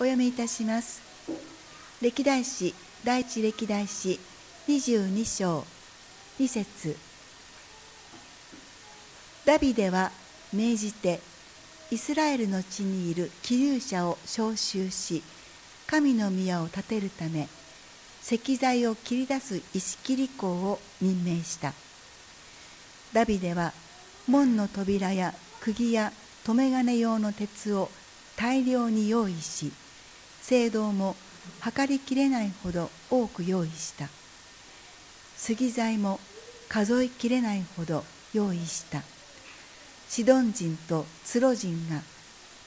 お読みいたします。歴代史第一歴代史22章2節。ダビデは命じてイスラエルの地にいる気流者を召集し神の宮を建てるため石材を切り出す石切り工を任命した。ダビデは門の扉や釘や留め金用の鉄を大量に用意し聖堂も測りきれないほど多く用意した。杉材も数えきれないほど用意した。シドン人とツロ人が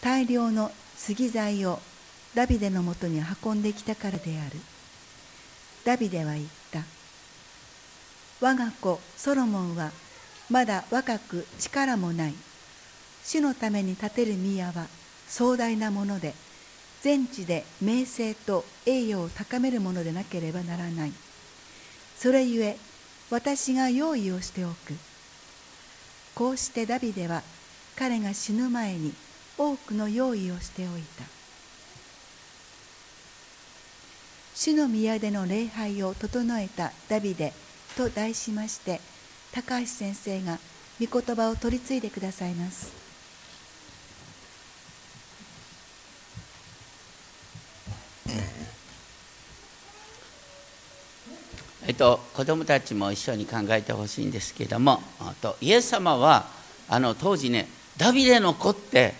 大量の杉材をダビデのもとに運んできたからである。ダビデは言った。我が子ソロモンはまだ若く力もない。主のために建てる宮は壮大なもので全地で名声と栄誉を高めるものでなければならない。それゆえ私が用意をしておく。こうしてダビデは彼が死ぬ前に多くの用意をしておいた。主の宮での礼拝を整えたダビデと題しまして高橋先生が御言葉を取り継いでくださいます。えっと、子どもたちも一緒に考えてほしいんですけどもとイエス様はあの当時ねダビデの子って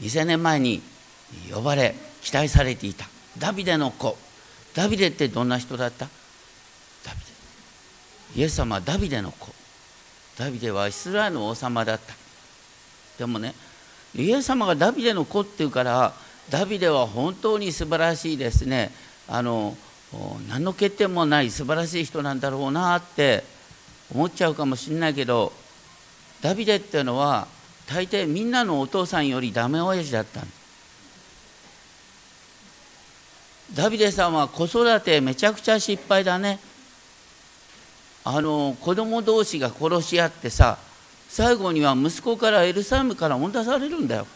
2000年前に呼ばれ期待されていた。ダビデの子。ダビデってどんな人だった？ダビデ。イエス様はダビデの子。ダビデはイスラエルの王様だった。でもねイエス様がダビデの子っていうからダビデは本当に素晴らしいですね。あの何の欠点もない素晴らしい人なんだろうなって思っちゃうかもしれないけどダビデっていうのは大抵みんなのお父さんよりダメ親父だったダビデさんは子育てめちゃくちゃ失敗だね。あの子供同士が殺し合ってさ最後には息子からエルサレムから追い出されるんだよ。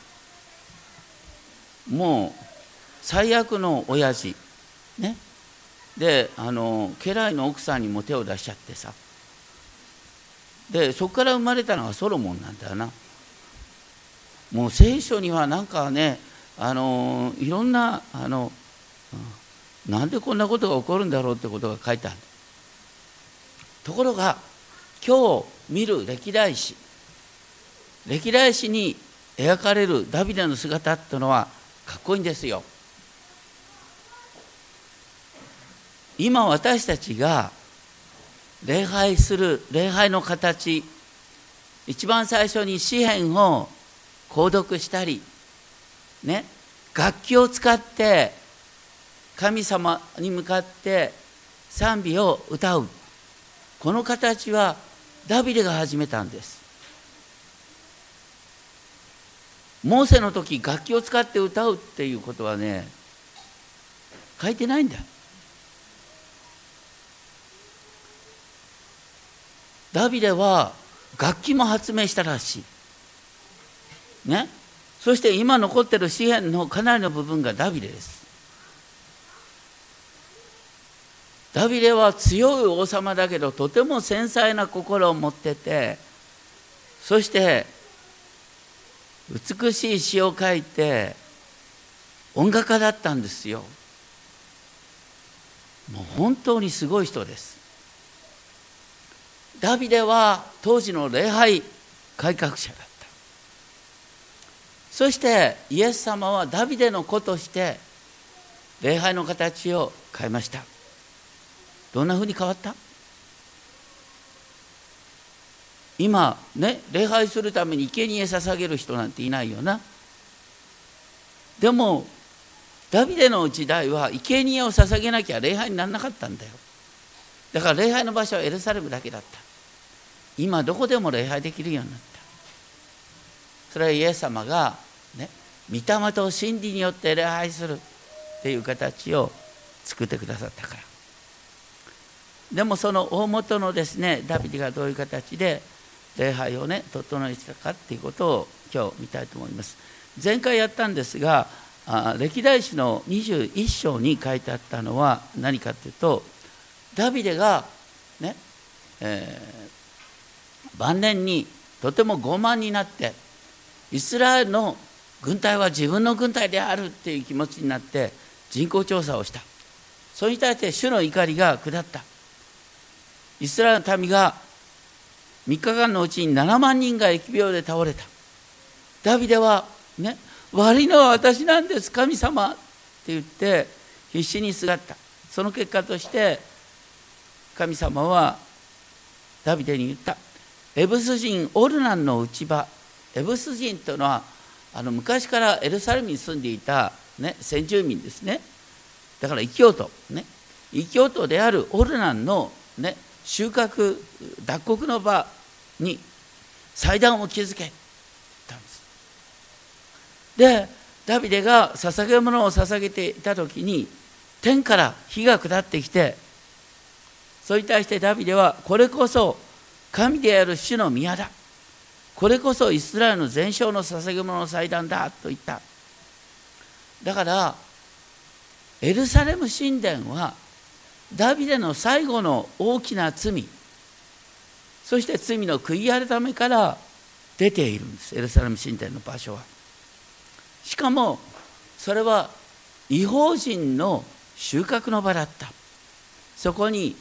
もう最悪の親父。ね。であの家来の奥さんにも手を出しちゃってさ。でそこから生まれたのがソロモンなんだよな。もう聖書にはなんかねあのいろんなあの、なんでこんなことが起こるんだろうってことが書いてある。ところが今日見る歴代史。歴代史に描かれるダビデの姿っていうのはかっこいいんですよ。今私たちが礼拝する礼拝の形一番最初に詩篇を購読したりね楽器を使って神様に向かって賛美を歌う。この形はダビデが始めたんです。モーセの時楽器を使って歌うっていうことはね書いてないんだダビデは楽器も発明したらしい。ね？そして今残ってる詩篇のかなりの部分がダビデです。ダビデは強い王様だけどとても繊細な心を持っててそして美しい詩を書いて音楽家だったんですよ。もう本当にすごい人です。ダビデは当時の礼拝改革者だった。そしてイエス様はダビデの子として礼拝の形を変えました。どんなふうに変わった？今ね礼拝するために生贄捧げる人なんていないよな。でもダビデの時代は生贄を捧げなきゃ礼拝にならなかったんだよ。だから礼拝の場所はエルサレムだけだった。今どこでも礼拝できるようになった。それはイエス様がね御霊と真理によって礼拝するっていう形を作ってくださったから。でもその大元のですねダビデがどういう形で礼拝をね整えてたかっていうことを今日見たいと思います。前回やったんですが歴代史の21章に書いてあったのは何かというとダビデがね、えー、晩年にとても傲慢になってイスラエルの軍隊は自分の軍隊であるっていう気持ちになって人口調査をした。それに対して主の怒りが下った。イスラエルの民が3日間のうちに7万人が疫病で倒れた。ダビデはね悪いのは私なんです神様って言って必死にすがった。その結果として神様はダビデに言った。エブス人オルナンの内場。エブス人というのはあの昔からエルサレムに住んでいた、ね、先住民ですね。だから異教徒ね。異教徒であるオルナンの、ね、収穫脱穀の場に祭壇を築けたんです。でダビデが捧げ物を捧げていた時に天から火が下ってきてそれに対してダビデはこれこそ神である主の宮だ。これこそイスラエルの全焼の捧げ物の祭壇だと言った。だからエルサレム神殿はダビデの最後の大きな罪そして罪の悔い改めから出ているんですエルサレム神殿の場所は。しかもそれは違法人の収穫の場だった。そこに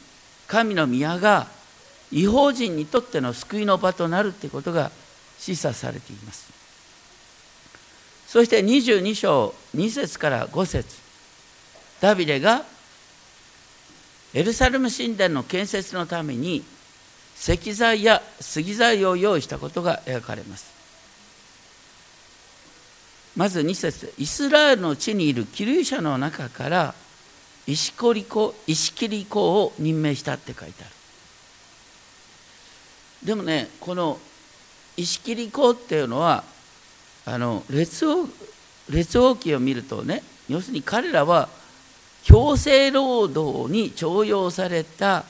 神の宮が違法人にとっての救いの場となるということが示唆されています。そして22章2節から5節ダビデがエルサレム神殿の建設のために石材や杉材を用意したことが描かれます。まず2節イスラエルの地にいる気流者の中から石こり子石切り子を任命したって書いてある。でもねこの石切り子っていうのはあの列王列王記を見るとね要するに彼らは強制労働に徴用された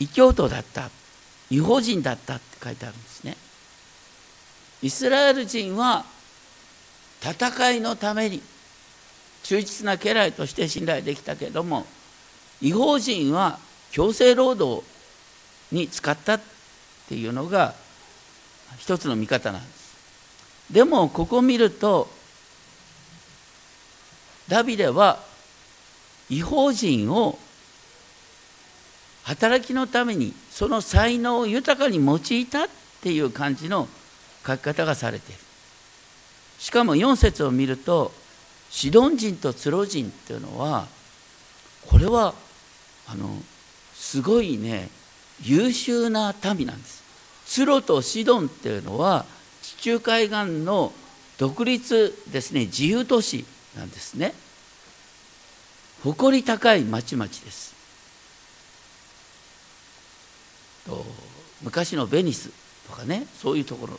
異教徒だった違法人だったって書いてあるんですね。イスラエル人は戦いのために忠実な家来として信頼できたけれども違法人は強制労働に使ったっていうのが一つの見方なんです。でもここを見るとダビデは違法人を働きのためにその才能を豊かに用いたっていう感じの書き方がされている。しかも4節を見るとシドン人とツロ人っていうのはこれはあのすごいね優秀な民なんです。ツロとシドンっていうのは地中海岸の独立ですね。自由都市なんですね。誇り高い町々です。昔のベニスとかねそういうところ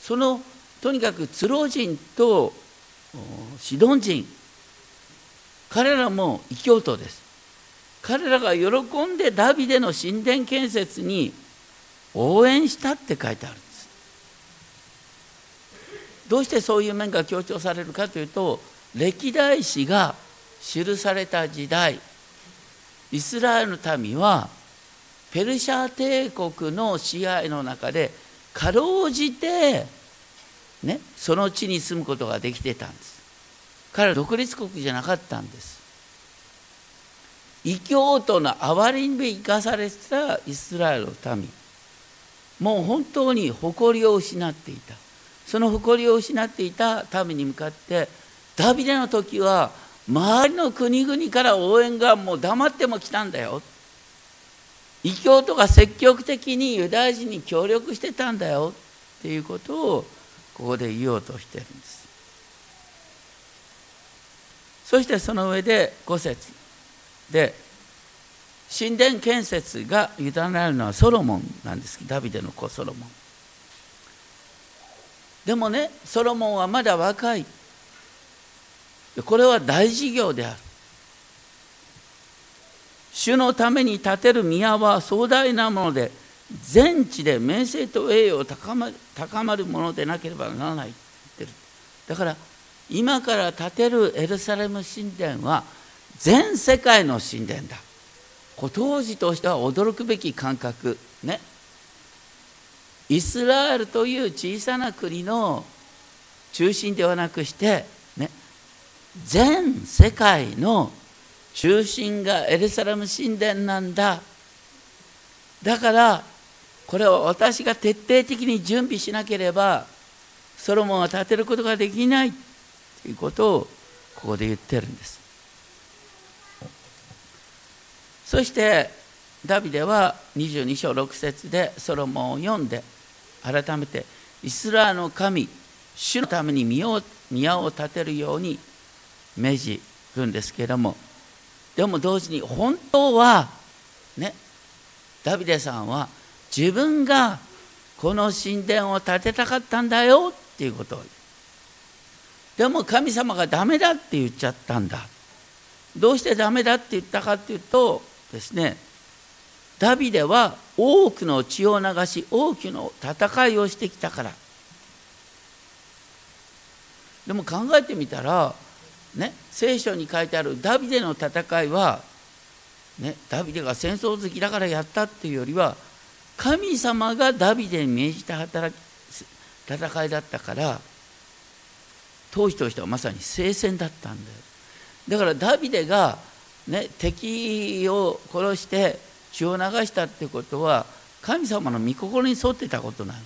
そのとにかくツロ人とシドン人彼らも異教徒です。彼らが喜んでダビデの神殿建設に応援したって書いてあるんです。どうしてそういう面が強調されるかというと歴代史が記された時代イスラエルの民はペルシャ帝国の支配の中でかろうじてね、その地に住むことができてたんです。彼は独立国じゃなかったんです。異教徒の哀れに生かされてたイスラエルの民。もう本当に誇りを失っていた。その誇りを失っていた民に向かってダビデの時は周りの国々から応援がもう黙っても来たんだよ。異教徒が積極的にユダヤ人に協力してたんだよ。っていうことをここで言おうとしてるんです。そしてその上で5節。で神殿建設が委ねられるのはソロモンなんです。ダビデの子ソロモン。でもねソロモンはまだ若い。これは大事業である。主のために建てる宮は壮大なもので全地で名声と栄誉を高ま高まるものでなければならないって言ってる。だから今から建てるエルサレム神殿は全世界の神殿だ。当時としては驚くべき感覚。ね。イスラエルという小さな国の中心ではなくしてね。全世界の中心がエルサレム神殿なんだ。だからこれは私が徹底的に準備しなければソロモンは建てることができないということをここで言ってるんです。そしてダビデは22章6節でソロモンを読んで改めてイスラーの神主のために宮を宮を建てるように命じるんですけれどもでも同時に本当はねダビデさんは自分がこの神殿を建てたかったんだよっていうことを。でも神様がダメだって言っちゃったんだ。どうしてダメだって言ったかっていうとですね。ダビデは多くの血を流し多くの戦いをしてきたから。でも考えてみたらね聖書に書いてあるダビデの戦いはねダビデが戦争好きだからやったっていうよりは神様がダビデに命じた働き戦いだったから当時としてはまさに聖戦だったんだよ。だからダビデが、ね、敵を殺して血を流したってことは神様の御心に沿ってたことなの。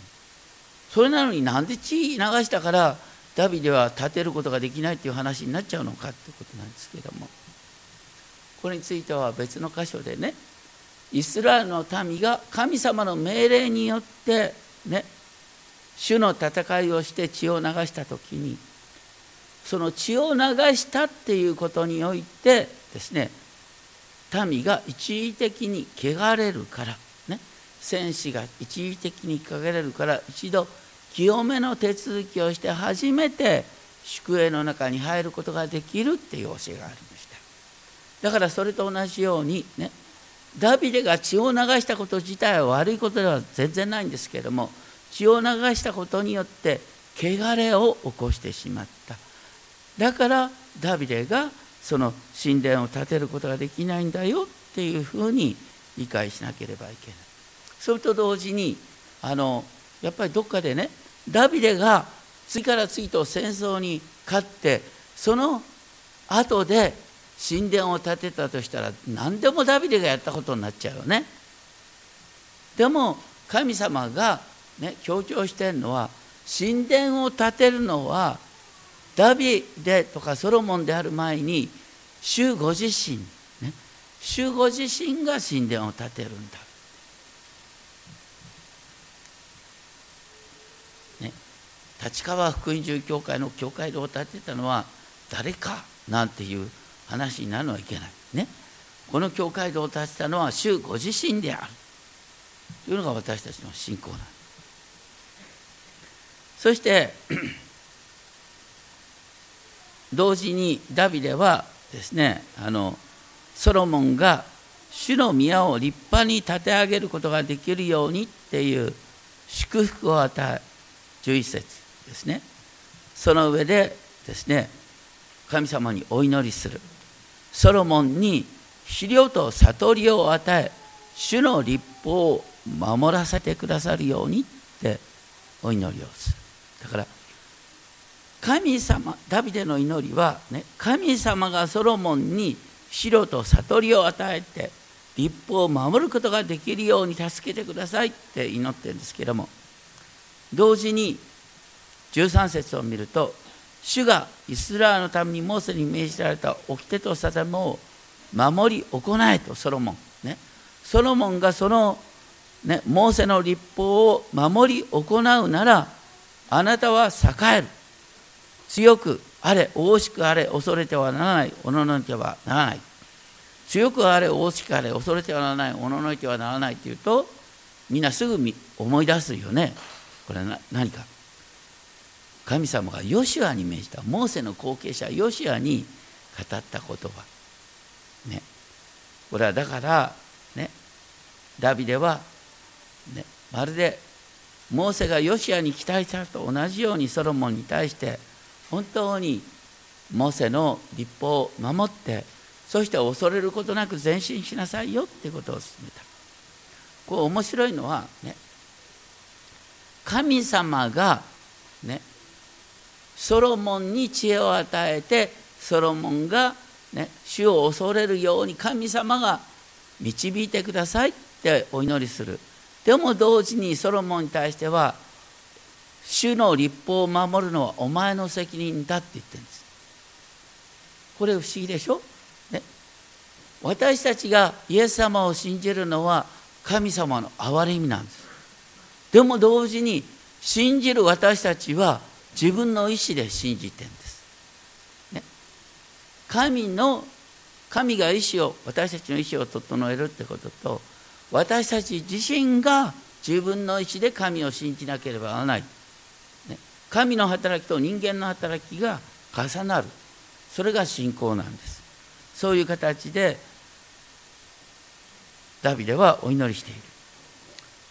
それなのになんで血流したからダビデは立てることができないっていう話になっちゃうのかってことなんですけども。これについては別の箇所でねイスラエルの民が神様の命令によってね主の戦いをして血を流した時にその血を流したっていうことにおいてですね民が一時的に汚れるからね戦士が一時的に汚れるから一度清めの手続きをして初めて宿営の中に入ることができるっていう教えがありました。だからそれと同じようにねダビデが血を流したこと自体は悪いことでは全然ないんですけれども血を流したことによって汚れを起こしてしまった。だからダビデがその神殿を建てることができないんだよっていうふうに理解しなければいけない。それと同時にあのやっぱりどっかでねダビデが次から次と戦争に勝ってその後で神殿を建てたとしたら何でもダビデがやったことになっちゃうよね。でも神様が、ね、強調してるのは神殿を建てるのはダビデとかソロモンである前に主ご自身、ね、主ご自身が神殿を建てるんだ。ね、立川福音住教会の教会堂を建てたのは誰かなんていう話になるのはいけない。ね、この教会堂を建てたのは主ご自身であるというのが私たちの信仰なんです。そして同時にダビデはですねあのソロモンが主の宮を立派に建て上げることができるようにっていう祝福を与え11節ですね。その上でですね神様にお祈りする。ソロモンに資料と悟りを与え主の立法を守らせてくださるようにってお祈りをする。だから神様ダビデの祈りは、ね、神様がソロモンに白と悟りを与えて立法を守ることができるように助けてくださいって祈ってるんですけども同時に13節を見ると主がイスラエルのためにモーセに命じられた掟と定めを守り行えとソロモン、ね、ソロモンがその、ね、モーセの立法を守り行うならあなたは栄える。強くあれ大しくあれ恐れてはならない。おののいてはならない。強くあれ大しくあれ恐れてはならない。おののいてはならないっていうとみんなすぐ思い出すよね。これは何か。神様がヨシュアに命じた。モーセの後継者ヨシュアに語った言葉。ね。これはだからね。ダビデは、ね、まるでモーセがヨシアに期待したと同じようにソロモンに対して本当にモーセの立法を守ってそして恐れることなく前進しなさいよってことを勧めた。こう面白いのはね神様がねソロモンに知恵を与えてソロモンが、ね、主を恐れるように神様が導いてくださいってお祈りする。でも同時にソロモンに対しては主の立法を守るのはお前の責任だって言ってるんです。これ不思議でしょ、ね、私たちがイエス様を信じるのは神様の憐れみなんです。でも同時に信じる私たちは自分の意思で信じてるんです、ね、神の神が意思を私たちの意思を整えるってことと私たち自身が自分の意思で神を信じなければならない、神の働きと人間の働きが重なる。それが信仰なんです。そういう形でダビデはお祈りしている。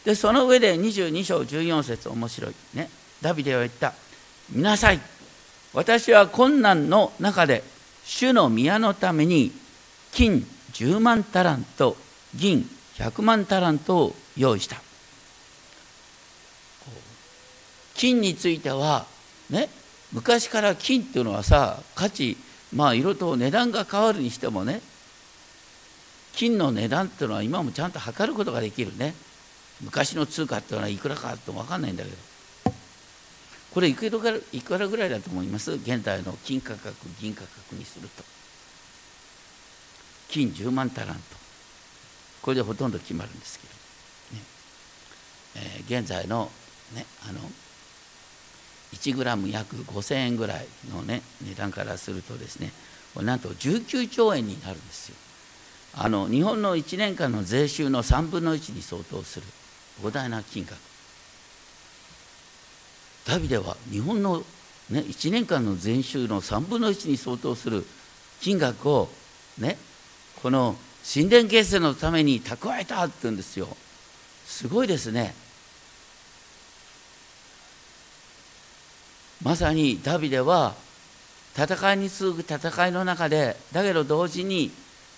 でその上で22章14節面白いね。ダビデは言った。見なさい。私は困難の中で主の宮のために金10万タラント銀100万タラントを用意した。金についてはね昔から金っていうのはさ価値まあ色と値段が変わるにしてもね金の値段っていうのは今もちゃんと測ることができるね。昔の通貨っていうのはいくらかって分かんないんだけど。これいくらぐらいだと思います？現在の金価格銀価格にすると。金10万タラントこれでほとんど決まるんですけど、ね。えー、現在の,、ね、あの1グラム約5000円ぐらいの、ね、値段からするとですねこれなんと19兆円になるんですよ。あの日本の1年間の税収の3分の1に相当する。膨大な金額。ダビデは日本の、ね、1年間の税収の3分の1に相当する金額をねこの神殿形成のために蓄えたって言うんですよ。すごいですね。まさにダビデは戦いに続く戦いの中でだけど同時に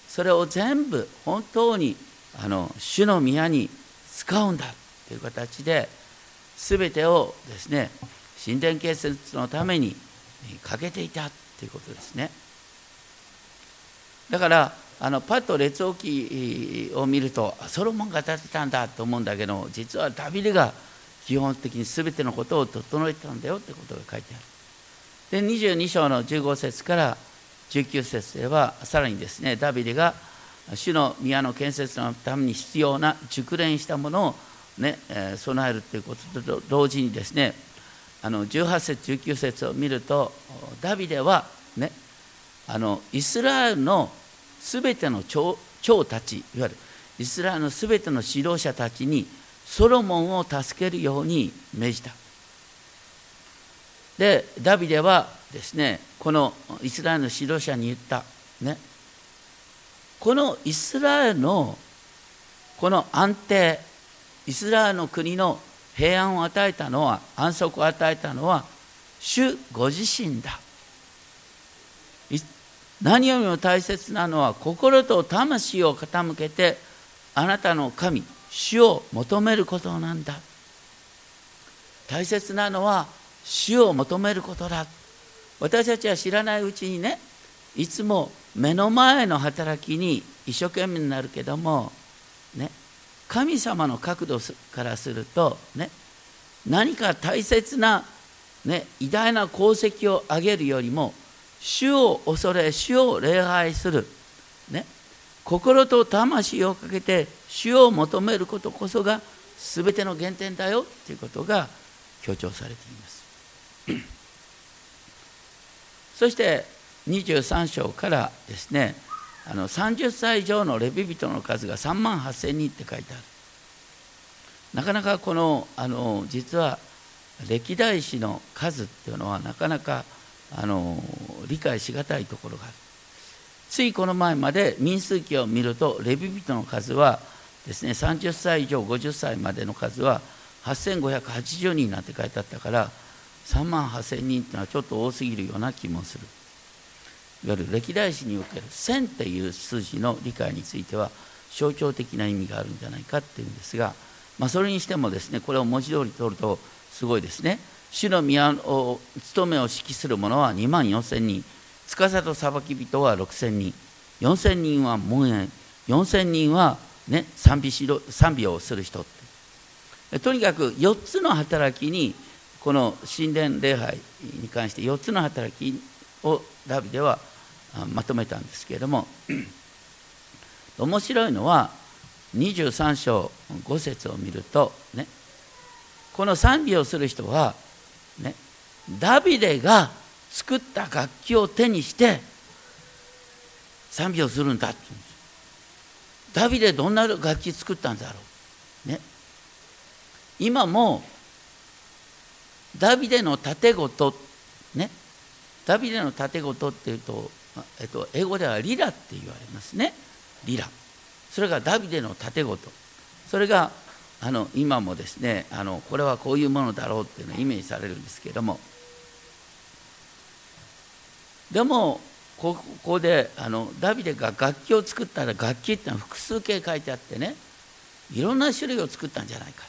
それを全部本当にあの主の宮に使うんだという形で全てをですね神殿建設のためにかけていたということですね。だからあのパッと列王記を見るとソロモンが建てたんだと思うんだけど実はダビデが基本的に全てのことを整えたんだよってことが書いてある。で22章の15節から19節ではさらにですねダビデが主の宮の建設のために必要な熟練したものをね、えー、備えるということと同時にですねあの18節19節を見るとダビデはねあのイスラエルのすべての長たちいわゆるイスラエルのすべての指導者たちにソロモンを助けるように命じた。でダビデはですねこのイスラエルの指導者に言った。ね。このイスラエルのこの安定イスラエルの国の平安を与えたのは安息を与えたのは主ご自身だ。何よりも大切なのは心と魂を傾けてあなたの神。主を求めることなんだ。大切なのは主を求めることだ。私たちは知らないうちにねいつも目の前の働きに一生懸命になるけどもね神様の角度からするとね何か大切な、ね、偉大な功績を上げるよりも主を恐れ主を礼拝する、ね、心と魂をかけて主を求めることこそが全ての原点だよということが強調されています。そして23章からですねあの30歳以上のレビ人の数が3万8,000人って書いてある。なかなかこのあの実は歴代史の数っていうのはなかなかあの理解しがたいところがある。ついこの前まで民数記を見るとレビ人の数はですね30歳以上50歳までの数は8580人なんて書いてあったから3万8,000人っていうのはちょっと多すぎるような気もする。いわゆる歴代史における1000っていう数字の理解については象徴的な意味があるんじゃないかっていうんですが、まあ、それにしてもですねこれを文字通り取るとすごいですね。主の宮を務めを指揮する者は2万4,000人。司と裁き人は6,000人。4,000人は門縁4,000人は、ね、賛美しろ賛美をする人とにかく4つの働きにこの神殿礼拝に関して4つの働きをダビデはまとめたんですけれども 面白いのは23章5節を見るとねこの賛美をする人はねダビデが作った楽器を手にして賛美をするんだって言うんです。ダビデどんな楽器作ったんだろう。ね。今もダビデの盾事ね。ダビデの盾事っていうと、えっと、英語ではリラって言われますね。リラ。それがダビデの盾事それがあの今もですねあのこれはこういうものだろうっていうのをイメージされるんですけども。でもここであのダビデが楽器を作ったら楽器ってのは複数形書いてあってねいろんな種類を作ったんじゃないか。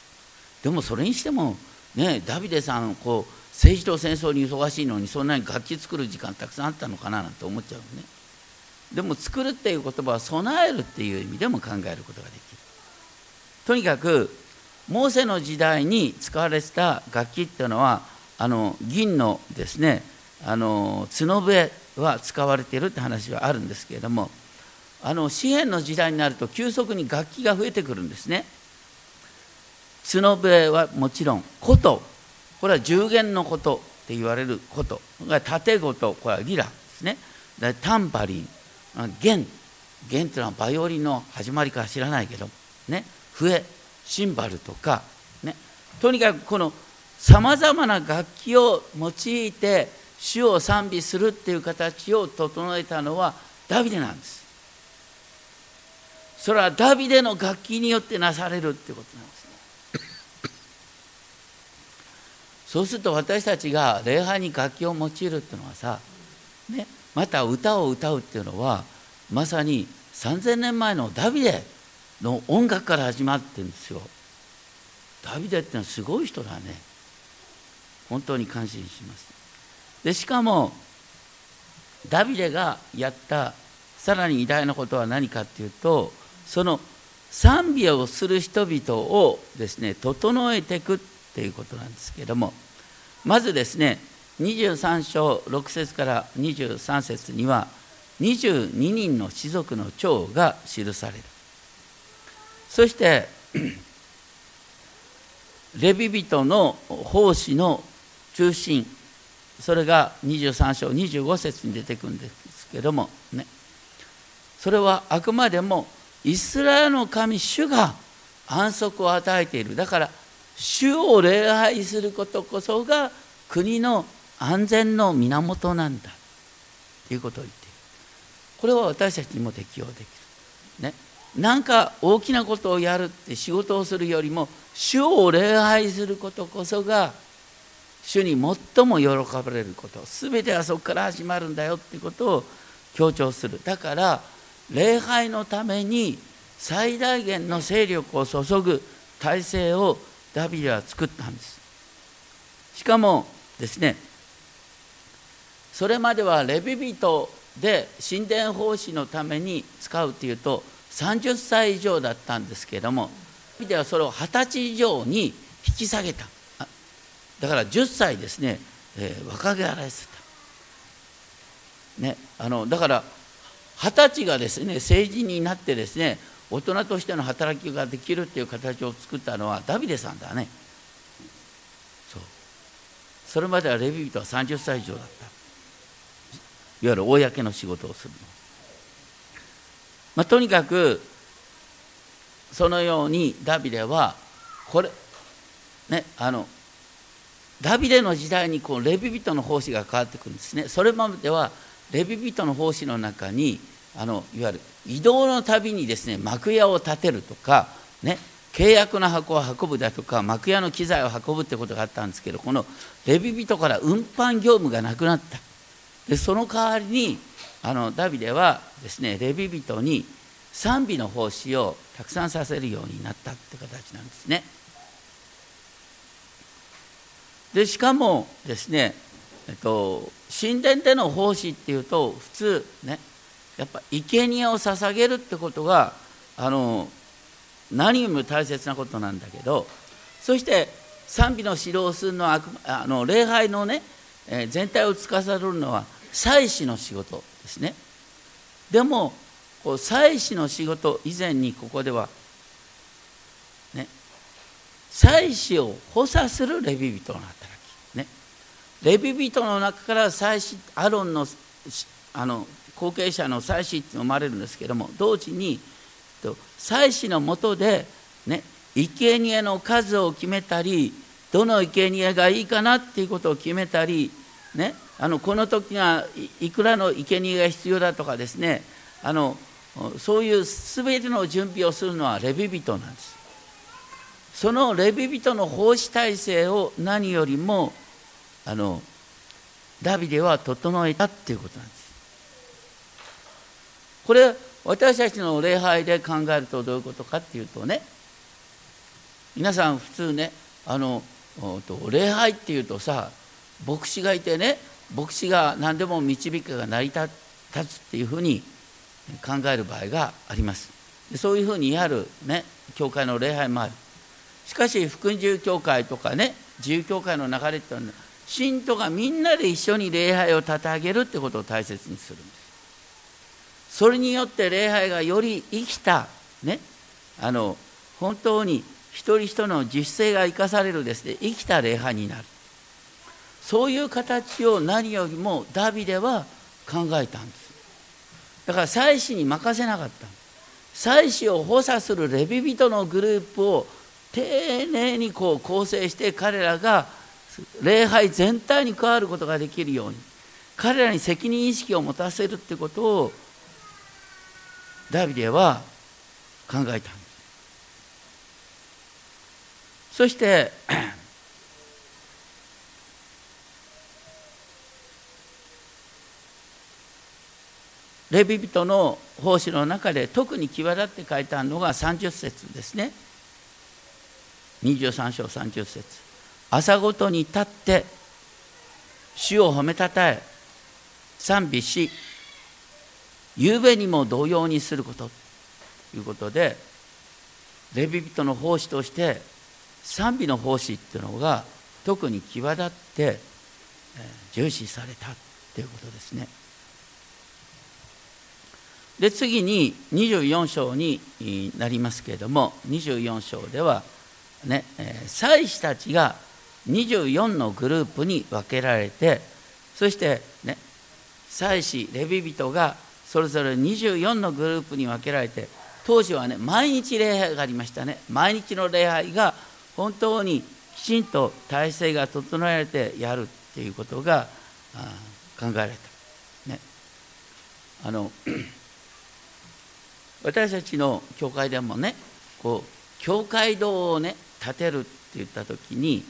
でもそれにしてもねダビデさんこう政治と戦争に忙しいのにそんなに楽器作る時間たくさんあったのかななんて思っちゃうね。でも作るっていう言葉は備えるっていう意味でも考えることができる。とにかくモーセの時代に使われてた楽器っていうのはあの銀のですねあの角笛は使われているって話はあるんですけれどもあの紙幣の時代になると急速に楽器が増えてくるんですね。角笛はもちろん琴。これは十弦のことって言われることが縦ごとこれはリラですね。タンバリン。弦。弦っていうのはバイオリンの始まりか知らないけど。ね。笛。シンバルとか。ね。とにかくこのさまざまな楽器を用いて主を賛美するっていう形を整えたのはダビデなんですそれはダビデの楽器によってなされるってことなんですねそうすると私たちが礼拝に楽器を用いるっていうのはさ、ね、また歌を歌うっていうのはまさに3,000年前のダビデの音楽から始まってるんですよ。ダビデってのはすごい人だね。本当に感心します。でしかもダビデがやったさらに偉大なことは何かっていうとその賛美をする人々をですね整えていくっていうことなんですけどもまずですね23章6節から23節には22人の士族の長が記される。そしてレビ人の奉仕の中心それが23章25節に出てくるんですけどもね。それはあくまでもイスラエルの神主が安息を与えている。だから主を礼拝することこそが国の安全の源なんだ。ということを言っている。これは私たちにも適用できる。ね。何か大きなことをやるって仕事をするよりも主を礼拝することこそが主に最も喜ばれること。全てはそこから始まるんだよっていうことを強調する。だから礼拝のために最大限の勢力を注ぐ。体制をダビデは作ったんです。しかもですねそれまではレビ人で神殿奉仕のために使うというと30歳以上だったんですけれどもダビデはそれを20歳以上に引き下げた。だから10歳ですね、えー、若気らせた、ね、あのだから二十歳がですね成人になってですね大人としての働きができるっていう形を作ったのはダビデさんだね。そう。それまではレビ人は30歳以上だった。いわゆる公の仕事をするの、まあ、とにかくそのようにダビデはこれねあのダビデの時代にこうレビ人の奉仕が変わってくるんですねそれまではレビ人の奉仕の中にあのいわゆる移動のたびにですね幕屋を建てるとかね契約の箱を運ぶだとか幕屋の機材を運ぶってことがあったんですけどこのレビ人から運搬業務がなくなったでその代わりにあのダビデはですねレビ人に賛美の奉仕をたくさんさせるようになったって形なんですね。でしかもですね、えっと、神殿での奉仕っていうと普通ねやっぱ生贄を捧げるってことがあの何よりも大切なことなんだけどそして賛美の指導をするのはあの礼拝のね、えー、全体を司るのは祭司の仕事ですね。でもこう祭司の仕事以前にここでは祭司を補佐するレビ人の働き。ね。レビ人の中から祭司アロンのあの後継者の祭司って生まれるんですけども同時に祭司のもとでね生贄の数を決めたりどの生贄がいいかなっていうことを決めたりねあのこの時はいくらの生贄が必要だとかですねあのそういう全ての準備をするのはレビ人なんです。そのレビ人の奉仕体制を何よりもあのダビデは整えたっていうことなんです。これ私たちの礼拝で考えるとどういうことかっていうとね皆さん普通ねあの礼拝っていうとさ牧師がいてね牧師が何でも導きが成り立つっていうふうに考える場合があります。そういうふうにやるね教会の礼拝もある。しかし福音自教会とかね自由教会の流れっていうのは信徒がみんなで一緒に礼拝を捧げるってことを大切にするんです。それによって礼拝がより生きたねあの本当に一人一人の自主性が生かされるですね生きた礼拝になる。そういう形を何よりもダビデは考えたんです。だから祭司に任せなかった。祭司を補佐するレビ人のグループを丁寧にこう構成して彼らが礼拝全体に加わることができるように彼らに責任意識を持たせるってことをダビデは考えたんですそしてレビ人の奉仕の中で特に際立って書いてあるのが30節ですね。23章30節朝ごとに立って主を褒めたたえ賛美し夕べにも同様にすることということでレビ人の奉仕として賛美の奉仕っていうのが特に際立って重視されたということですね。で次に24章になりますけれども24章ではね祭司たちが24のグループに分けられてそしてね祭司レビ人がそれぞれ24のグループに分けられて当時はね毎日礼拝がありましたね毎日の礼拝が本当にきちんと体制が整えられてやるっていうことが考えられた。ね、あの 私たちの教会でもねこう教会堂をね建てるって言った時に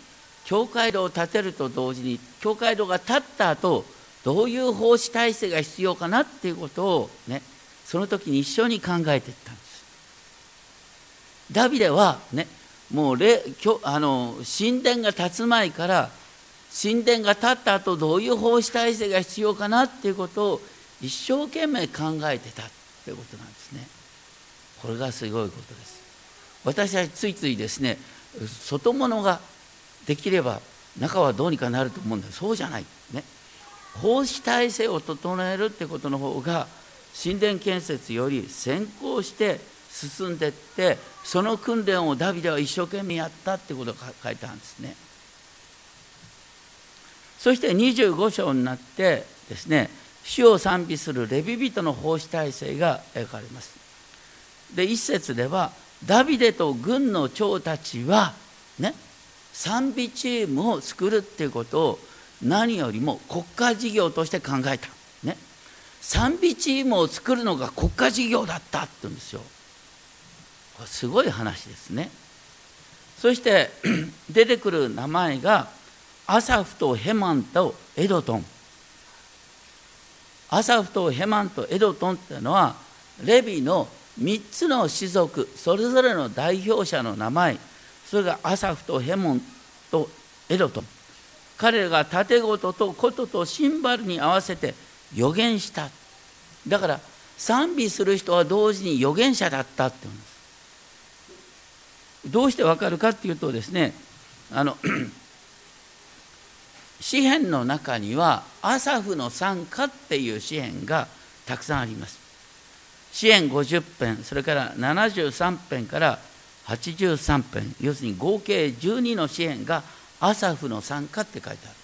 教会堂を建てると同時に教会堂が建った後どういう奉仕体制が必要かなっていうことをねその時に一緒に考えていったんです。ダビデはねもうれあの神殿が建つ前から神殿が建った後どういう奉仕体制が必要かなっていうことを一生懸命考えてたってことなんですね。これがすごいことです。私はついついですね外物ができれば中はどうにかなると思うんだ。そうじゃない。ね。奉仕体制を整えるってことの方が神殿建設より先行して進んでいってその訓練をダビデは一生懸命やったってことが書いてあるんですね。そして25章になってですね主を賛美するレビ人の奉仕体制が描かれます。で一節ではダビデと軍の長たちはね賛美チームを作るっていうことを何よりも国家事業として考えた、ね、賛美チームを作るのが国家事業だったって言うんですよ。これすごい話ですね。そして 出てくる名前がアサフとヘマンとエドトン。アサフとヘマンとエドトンっていうのはレビの3つの種族それぞれの代表者の名前それがアサフとヘモンとエドトン彼らが盾事と琴とシンバルに合わせて予言した。だから賛美する人は同時に預言者だったって言うんです。どうしてわかるかっていうとですねあの 詩篇の中にはアサフの参加っていう詩篇がたくさんあります。詩篇50編それから73編から83編要するに合計12の詩篇がアサフの参加って書いてある。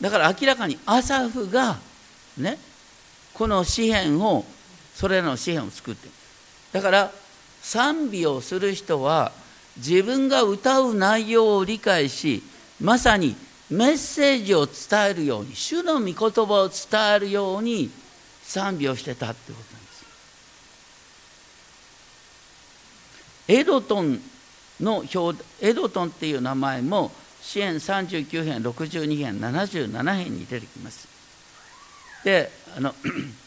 だから明らかにアサフがねこの詩篇をそれらの詩篇を作ってる。だから賛美をする人は自分が歌う内容を理解しまさにメッセージを伝えるように主の御言葉を伝えるように賛美をしてたってことなんです。エドトンの表エドトンっていう名前も支援39編62編77編に出てきます。であの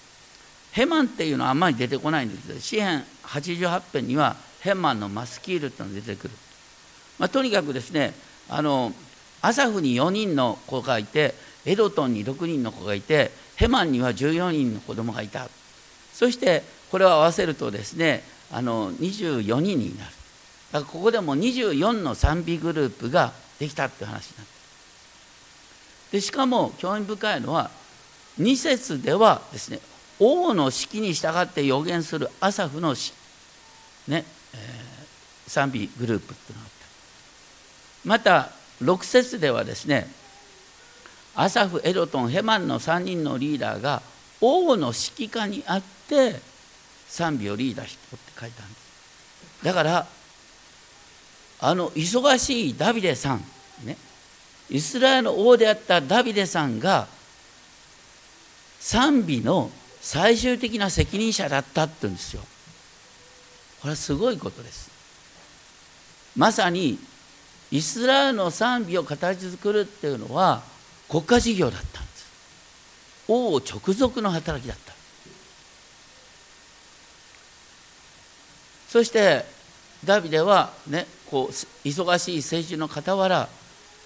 ヘマンっていうのはあんまり出てこないんですけど詩編88編にはヘマンのマスキールっていうのが出てくる、まあ、とにかくですねあのアサフに4人の子がいてエドトンに6人の子がいてヘマンには14人の子供がいた。そしてこれを合わせるとですねあの24人になる。だからここでも24の賛美グループができたって話になってでしかも興味深いのは2節ではですね王の式に従って予言するアサフの詩、ねえー、賛美グループっていうのがあった。また6節ではですねアサフエドトンヘマンの3人のリーダーが王の指揮下にあって賛美をリーダーしてって書いたんです。だからあの忙しいダビデさんねイスラエルの王であったダビデさんが賛美の最終的な責任者だったって言うんですよ。これはすごいことです。まさにイスラエルの賛美を形作るっていうのは国家事業だったんです。王直属の働きだった。そしてダビデはねこう忙しい政治の傍ら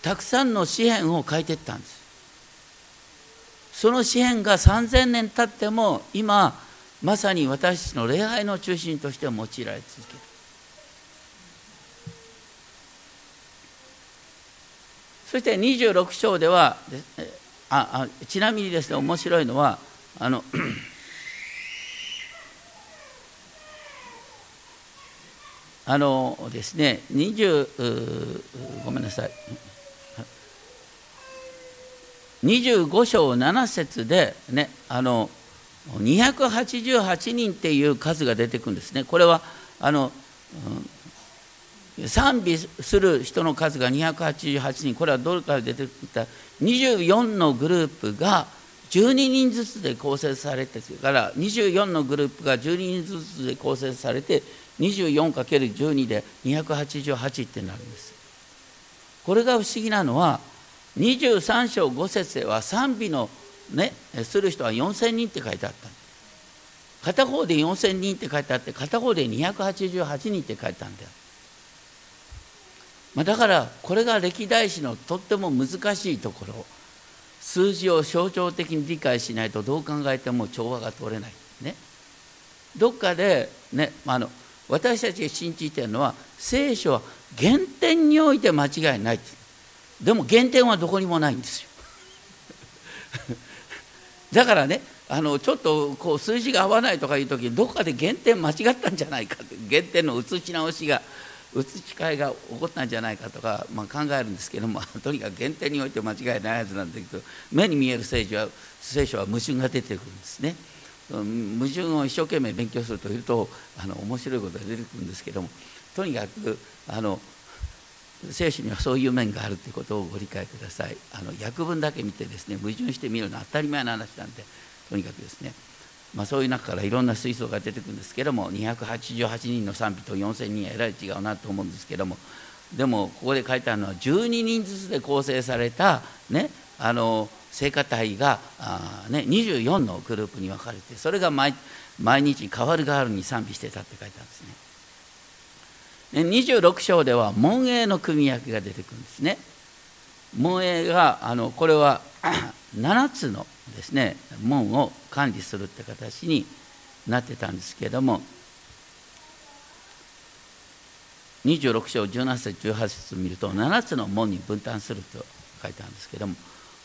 たくさんの詩篇を書いていったんです。その詩篇が3000年経っても今まさに私たちの礼拝の中心として用いられ続ける。そして26章ではああちなみにですね面白いのはあの あのですね20ごめんなさい。25章7節でねあの288人っていう数が出てくるんですね。これはあの、うん、賛美する人の数が288人。これはどれから出てきた？24のグループが12人ずつで構成されてから24のグループが12人ずつで構成されて 24×12 で288ってなるんです。これが不思議なのは23章5節では賛美のねする人は4000人って書いてあった。片方で4000人って書いてあって片方で288人って書いてあるんだよ、まあ、だからこれが歴代史のとっても難しいところ数字を象徴的に理解しないとどう考えても調和が取れないね。どっかでねあの私たちが信じているのは聖書は原点において間違いない。でも原点はどこにもないんですよ。だからねあのちょっとこう数字が合わないとかいう時にどっかで原点間違ったんじゃないかって原点の写し直しが移し替えが起こったんじゃないかとか、まあ、考えるんですけども とにかく原点において間違いないはずなんだけど目に見える聖書は聖書は矛盾が出てくるんですね。矛盾を一生懸命勉強するというとあの面白いことが出てくるんですけどもとにかくあの聖書にはそういう面があるということをご理解くださいあの訳文だけ見てですね矛盾してみるのは当たり前の話なんでとにかくですねまあ、そういう中からいろんな水槽が出てくるんですけども288人の賛否と4000人はえらい違うなと思うんですけどもでもここで書いてあるのは12人ずつで構成された、ね、あの聖歌隊があ、ね、24のグループに分かれてそれが毎日変わる変わるに賛美してたって書いてあるんですね。26章では門営の組み分けが出てくるんですね。門営があのこれは 7つのですね門を管理するって形になってたんですけれども26章17節18節を見ると7つの門に分担すると書いてあるんですけども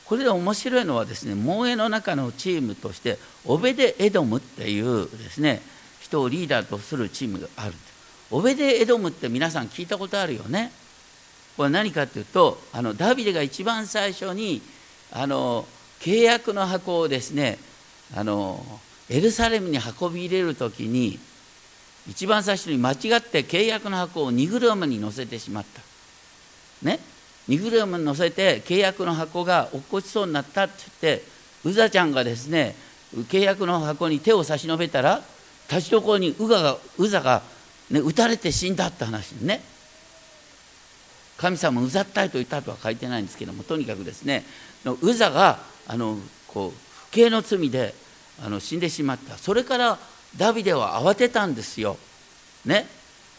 これで面白いのはですね門営の中のチームとしてオベデ・エドムっていうですね人をリーダーとするチームがある。オベデ・エドムって皆さん聞いたことあるよね。これ何かっていうとあのダビデが一番最初にあの契約の箱をですねあのエルサレムに運び入れる時に一番最初に間違って契約の箱を荷車に乗せてしまった。ね？荷車に乗せて契約の箱が落っこちそうになったって言ってうざちゃんがですね契約の箱に手を差し伸べたら立ちどころにうががうざが、ね、撃たれて死んだって話でね。神様うざったいと言ったとは書いてないんですけどもとにかくですねうざがあのこう不敬の罪であの死んでしまった。それからダビデは慌てたんですよ。ね。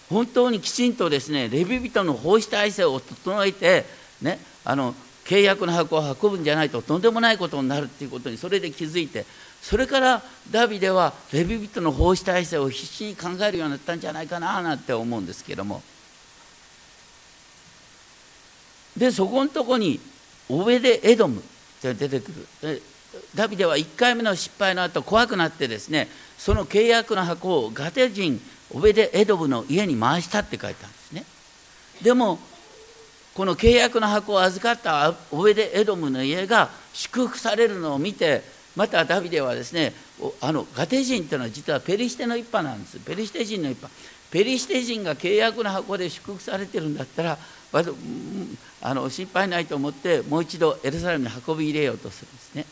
本当にきちんとですねレビ人の奉仕体制を整えて、ね、あの契約の箱を運ぶんじゃないととんでもないことになるっていうことにそれで気づいてそれからダビデはレビ人の奉仕体制を必死に考えるようになったんじゃないかななんて思うんですけども。でそこのとこにオベデ・エドム。出てくる。ダビデは1回目の失敗の後怖くなってですねその契約の箱をガテ人オベデ・エドブの家に回したって書いてあるんですね。でもこの契約の箱を預かったオベデ・エドムの家が祝福されるのを見てまたダビデはですねあのガテ人っていうのは実はペリシテの一派なんです。ペリシテ人の一派。ペリシテ人が契約の箱で祝福されてるんだったらあの心配ないと思ってもう一度エルサレムに運び入れようとするんですね。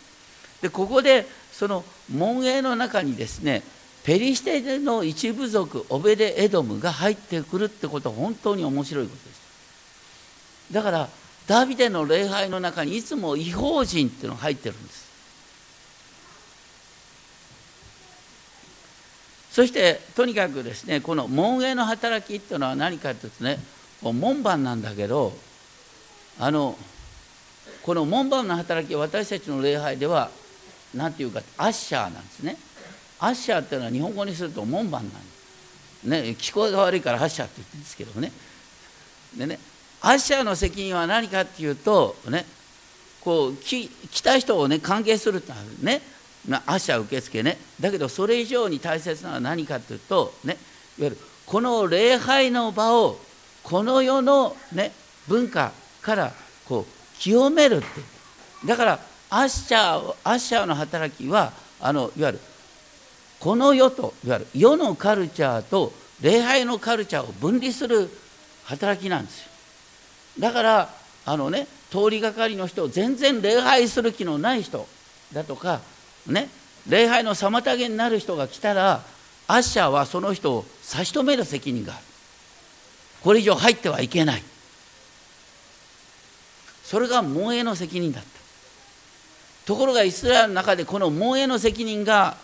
でここでその門営の中にですねペリシテの一部族オベデ・エドムが入ってくるってことは本当に面白いことです。だからダビデの礼拝の中にいつも違法人っていうのが入ってるんです。そしてとにかくですねこの門営の働きっていうのは何かというとね門番なんだけどあのこの門番の働き私たちの礼拝では何て言うかアッシャーなんですね。アッシャーっていうのは日本語にすると門番なんです、ね、聞こえが悪いからアッシャーって言ってるんですけどね。でねアッシャーの責任は何かっていうとねこう来た人をね歓迎するってねアッシャー受付ね。だけどそれ以上に大切なのは何かっていうとねいわゆるこの礼拝の場をこの世の、ね、文化からこう清めるって。だからアッシャーアッシャーの働きはあのいわゆるこの世といわゆる世のカルチャーと礼拝のカルチャーを分離する働きなんですよ。だからあのね通りがかりの人全然礼拝する気のない人だとかね礼拝の妨げになる人が来たらアッシャーはその人を差し止める責任がある。これ以上入ってはいけない。それが門営の責任だった。ところがイスラエルの中でこの門営の責任が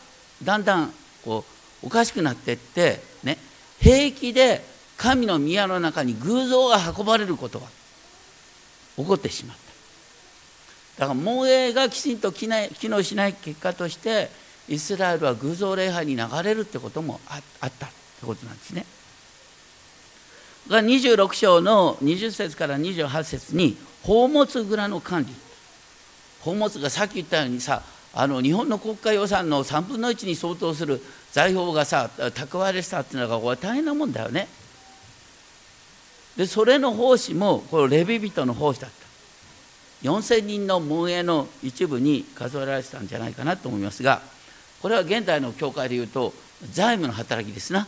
だんだんこうおかしくなっていってね平気で神の宮の中に偶像が運ばれることが起こってしまった。だから門営がきちんと機能しない結果としてイスラエルは偶像礼拝に流れるってこともあったってことなんですね。が26章の20節から28節に宝物蔵の管理。宝物がさっき言ったようにさあの日本の国家予算の3分の1に相当する財宝がさ蓄えれしたっていうのがこれ大変なもんだよね。でそれの奉仕もこれレビ人の奉仕だった。4,000人の門営の一部に数えられてたんじゃないかなと思いますがこれは現代の教会でいうと財務の働きですな。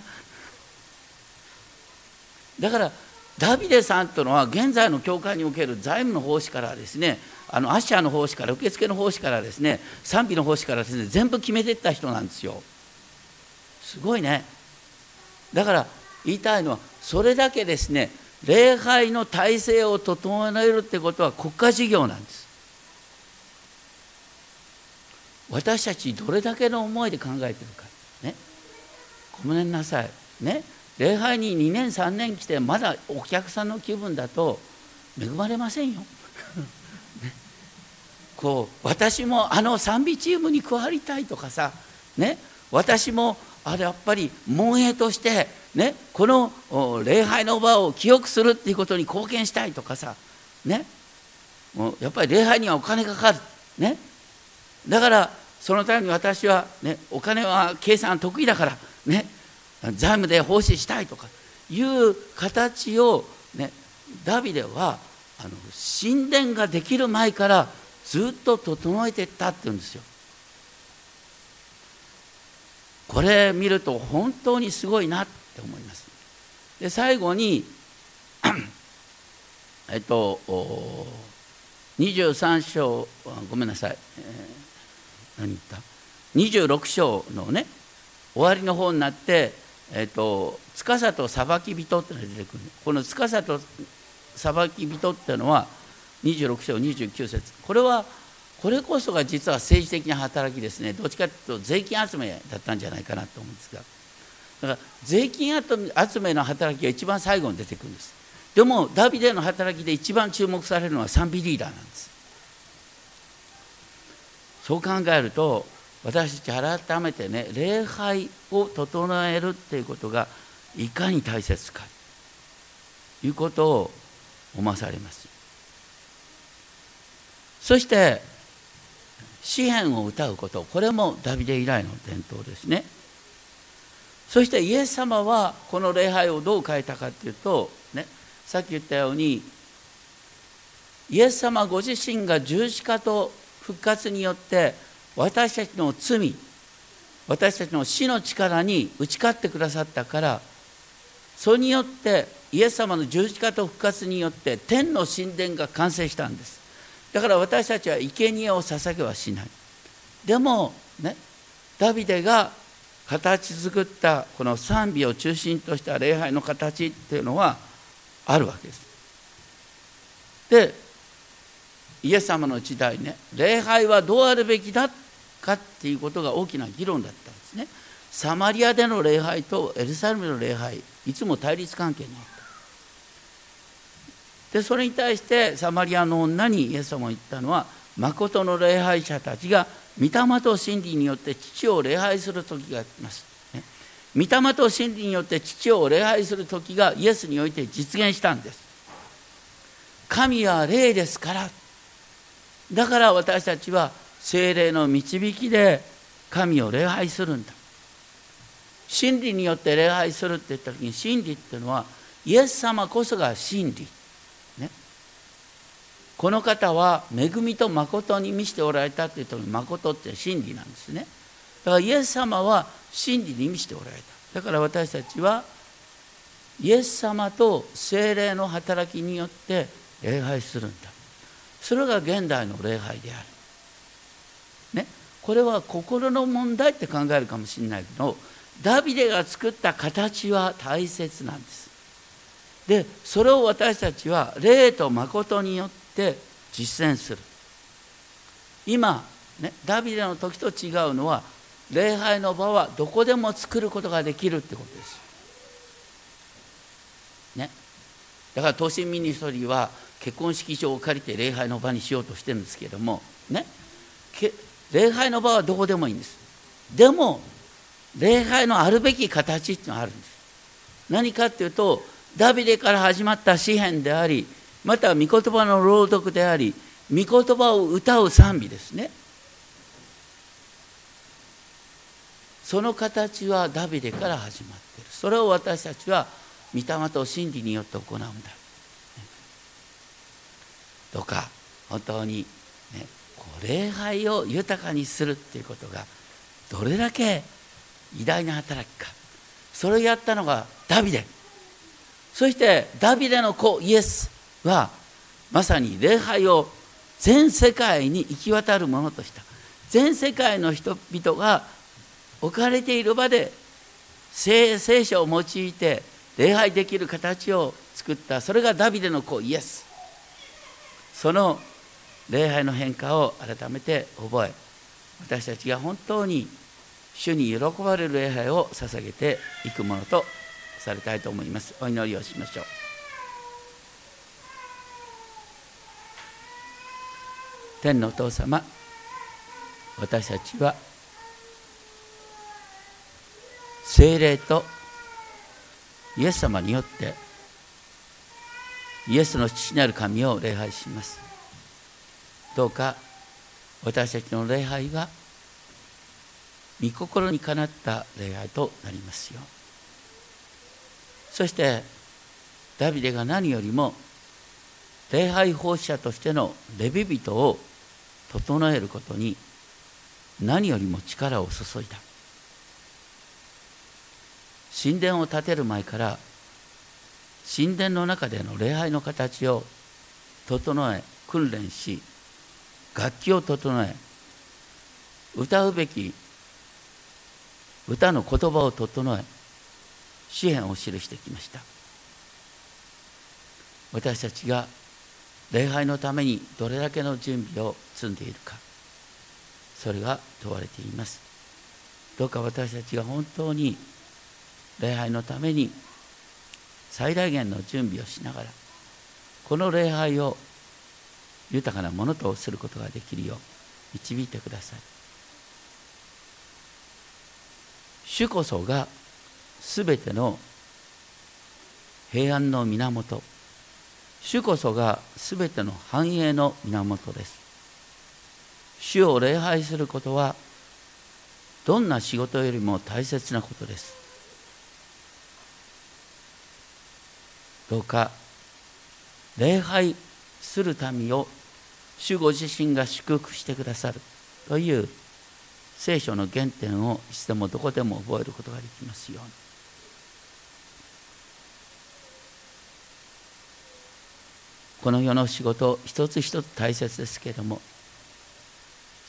だからダビデさんというのは現在の教会における財務の奉仕からですねあのアッシャーの奉仕から受付の奉仕からですね賛美の奉仕からですね全部決めていった人なんですよ。すごいね。だから言いたいのはそれだけですね礼拝の体制を整えるってことは国家事業なんです。私たちどれだけの思いで考えてるか。ね。ごめんなさい。ね。礼拝に2年3年来てまだお客さんの気分だと恵まれませんよ。ね、こう私もあの賛美チームに加わりたいとかさ、ね、私もあれやっぱり門営として、ね、この礼拝の場を記憶するっていうことに貢献したいとかさ、ね、もうやっぱり礼拝にはお金かかる、ね、だからそのために私は、ね、お金は計算得意だからね。財務で奉仕したいとかいう形を、ね、ダビデはあの神殿ができる前からずっと整えていったっていうんですよ。これ見ると本当にすごいなって思います。で最後にえっと23章ごめんなさい、えー、何言った？26章のね終わりの方になってえっ、と司と裁き人ってのが出てくる。この司と裁き人っていうのは26章29節。これはこれこそが実は政治的な働きですね。どっちかというと税金集めだったんじゃないかなと思うんですが。だから税金集めの働きが一番最後に出てくるんです。でもダビデの働きで一番注目されるのは賛美リーダーなんです。そう考えると私たち改めてね礼拝を整えるっていうことがいかに大切かということを思わされます。そして詩篇を歌うこと。これもダビデ以来の伝統ですね。そしてイエス様はこの礼拝をどう変えたかっていうと、ね、さっき言ったようにイエス様ご自身が十字架と復活によって私たちの罪私たちの死の力に打ち勝ってくださったからそれによってイエス様の十字架と復活によって天の神殿が完成したんです。だから私たちは生贄を捧げはしない。でもねダビデが形作ったこの賛美を中心とした礼拝の形っていうのはあるわけです。でイエス様の時代ね礼拝はどうあるべきだっかっていうことが大きな議論だったんですね。サマリアでの礼拝とエルサレムの礼拝いつも対立関係にあった。でそれに対してサマリアの女にイエス様が言ったのは誠の礼拝者たちが御霊と真理によって父を礼拝する時があります、ね、御霊と真理によって父を礼拝する時がイエスにおいて実現したんです神は霊ですからだから私たちは精霊の導きで神を礼拝するんだ。真理によって礼拝するって言った時に真理っていうのはイエス様こそが真理、ね、この方は恵みと誠に満ちておられたっていう時に誠って真理なんですね。だからイエス様は真理に満ちておられた。だから私たちはイエス様と精霊の働きによって礼拝するんだ。それが現代の礼拝である、これは心の問題って考えるかもしれないけどダビデが作った形は大切なんです。でそれを私たちは霊と誠によって実践する。今、ね、ダビデの時と違うのは礼拝の場はどこでも作ることができるってことです。ね。だから東進ミニストリーは結婚式場を借りて礼拝の場にしようとしてるんですけどもね。礼拝の場はどこでもいいんです。でも礼拝のあるべき形っていうのがあるんです。何かっていうとダビデから始まった詩篇でありまた御言葉の朗読であり御言葉を歌う賛美ですね。その形はダビデから始まっている。それを私たちは御霊と真理によって行うんだ。どうか本当に礼拝を豊かにするっていうことがどれだけ偉大な働きか。それをやったのがダビデ。そしてダビデの子イエスはまさに礼拝を全世界に行き渡るものとした。全世界の人々が置かれている場で聖書を用いて礼拝できる形を作った。それがダビデの子イエス。その礼拝の変化を改めて覚え私たちが本当に主に喜ばれる礼拝を捧げていくものとされたいと思います。お祈りをしましょう。天のお父様私たちは精霊とイエス様によってイエスの父なる神を礼拝します。どうか私たちの礼拝が御心にかなった礼拝となりますよ。そしてダビデが何よりも礼拝奉仕者としてのレビ人を整えることに何よりも力を注いだ。神殿を建てる前から神殿の中での礼拝の形を整え訓練し楽器を整え歌うべき歌の言葉を整え詩篇を記してきました。私たちが礼拝のためにどれだけの準備を積んでいるかそれが問われています。どうか私たちが本当に礼拝のために最大限の準備をしながらこの礼拝を豊かなものとすることができるよう導いてください。主こそが全ての平安の源。主こそが全ての繁栄の源です。主を礼拝することはどんな仕事よりも大切なことです。どうか礼拝する民を主ご自身が祝福してくださるという聖書の原点をいつでもどこでも覚えることができますように。この世の仕事一つ一つ大切ですけれども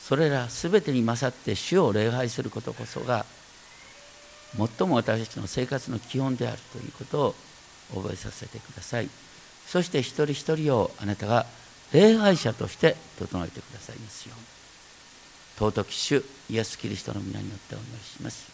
それら全てに勝って主を礼拝することこそが最も私たちの生活の基本であるということを覚えさせてくださいそして一人一人をあなたが礼拝者として整えてくださいますように尊き主イエス・キリストの皆によってお願いします。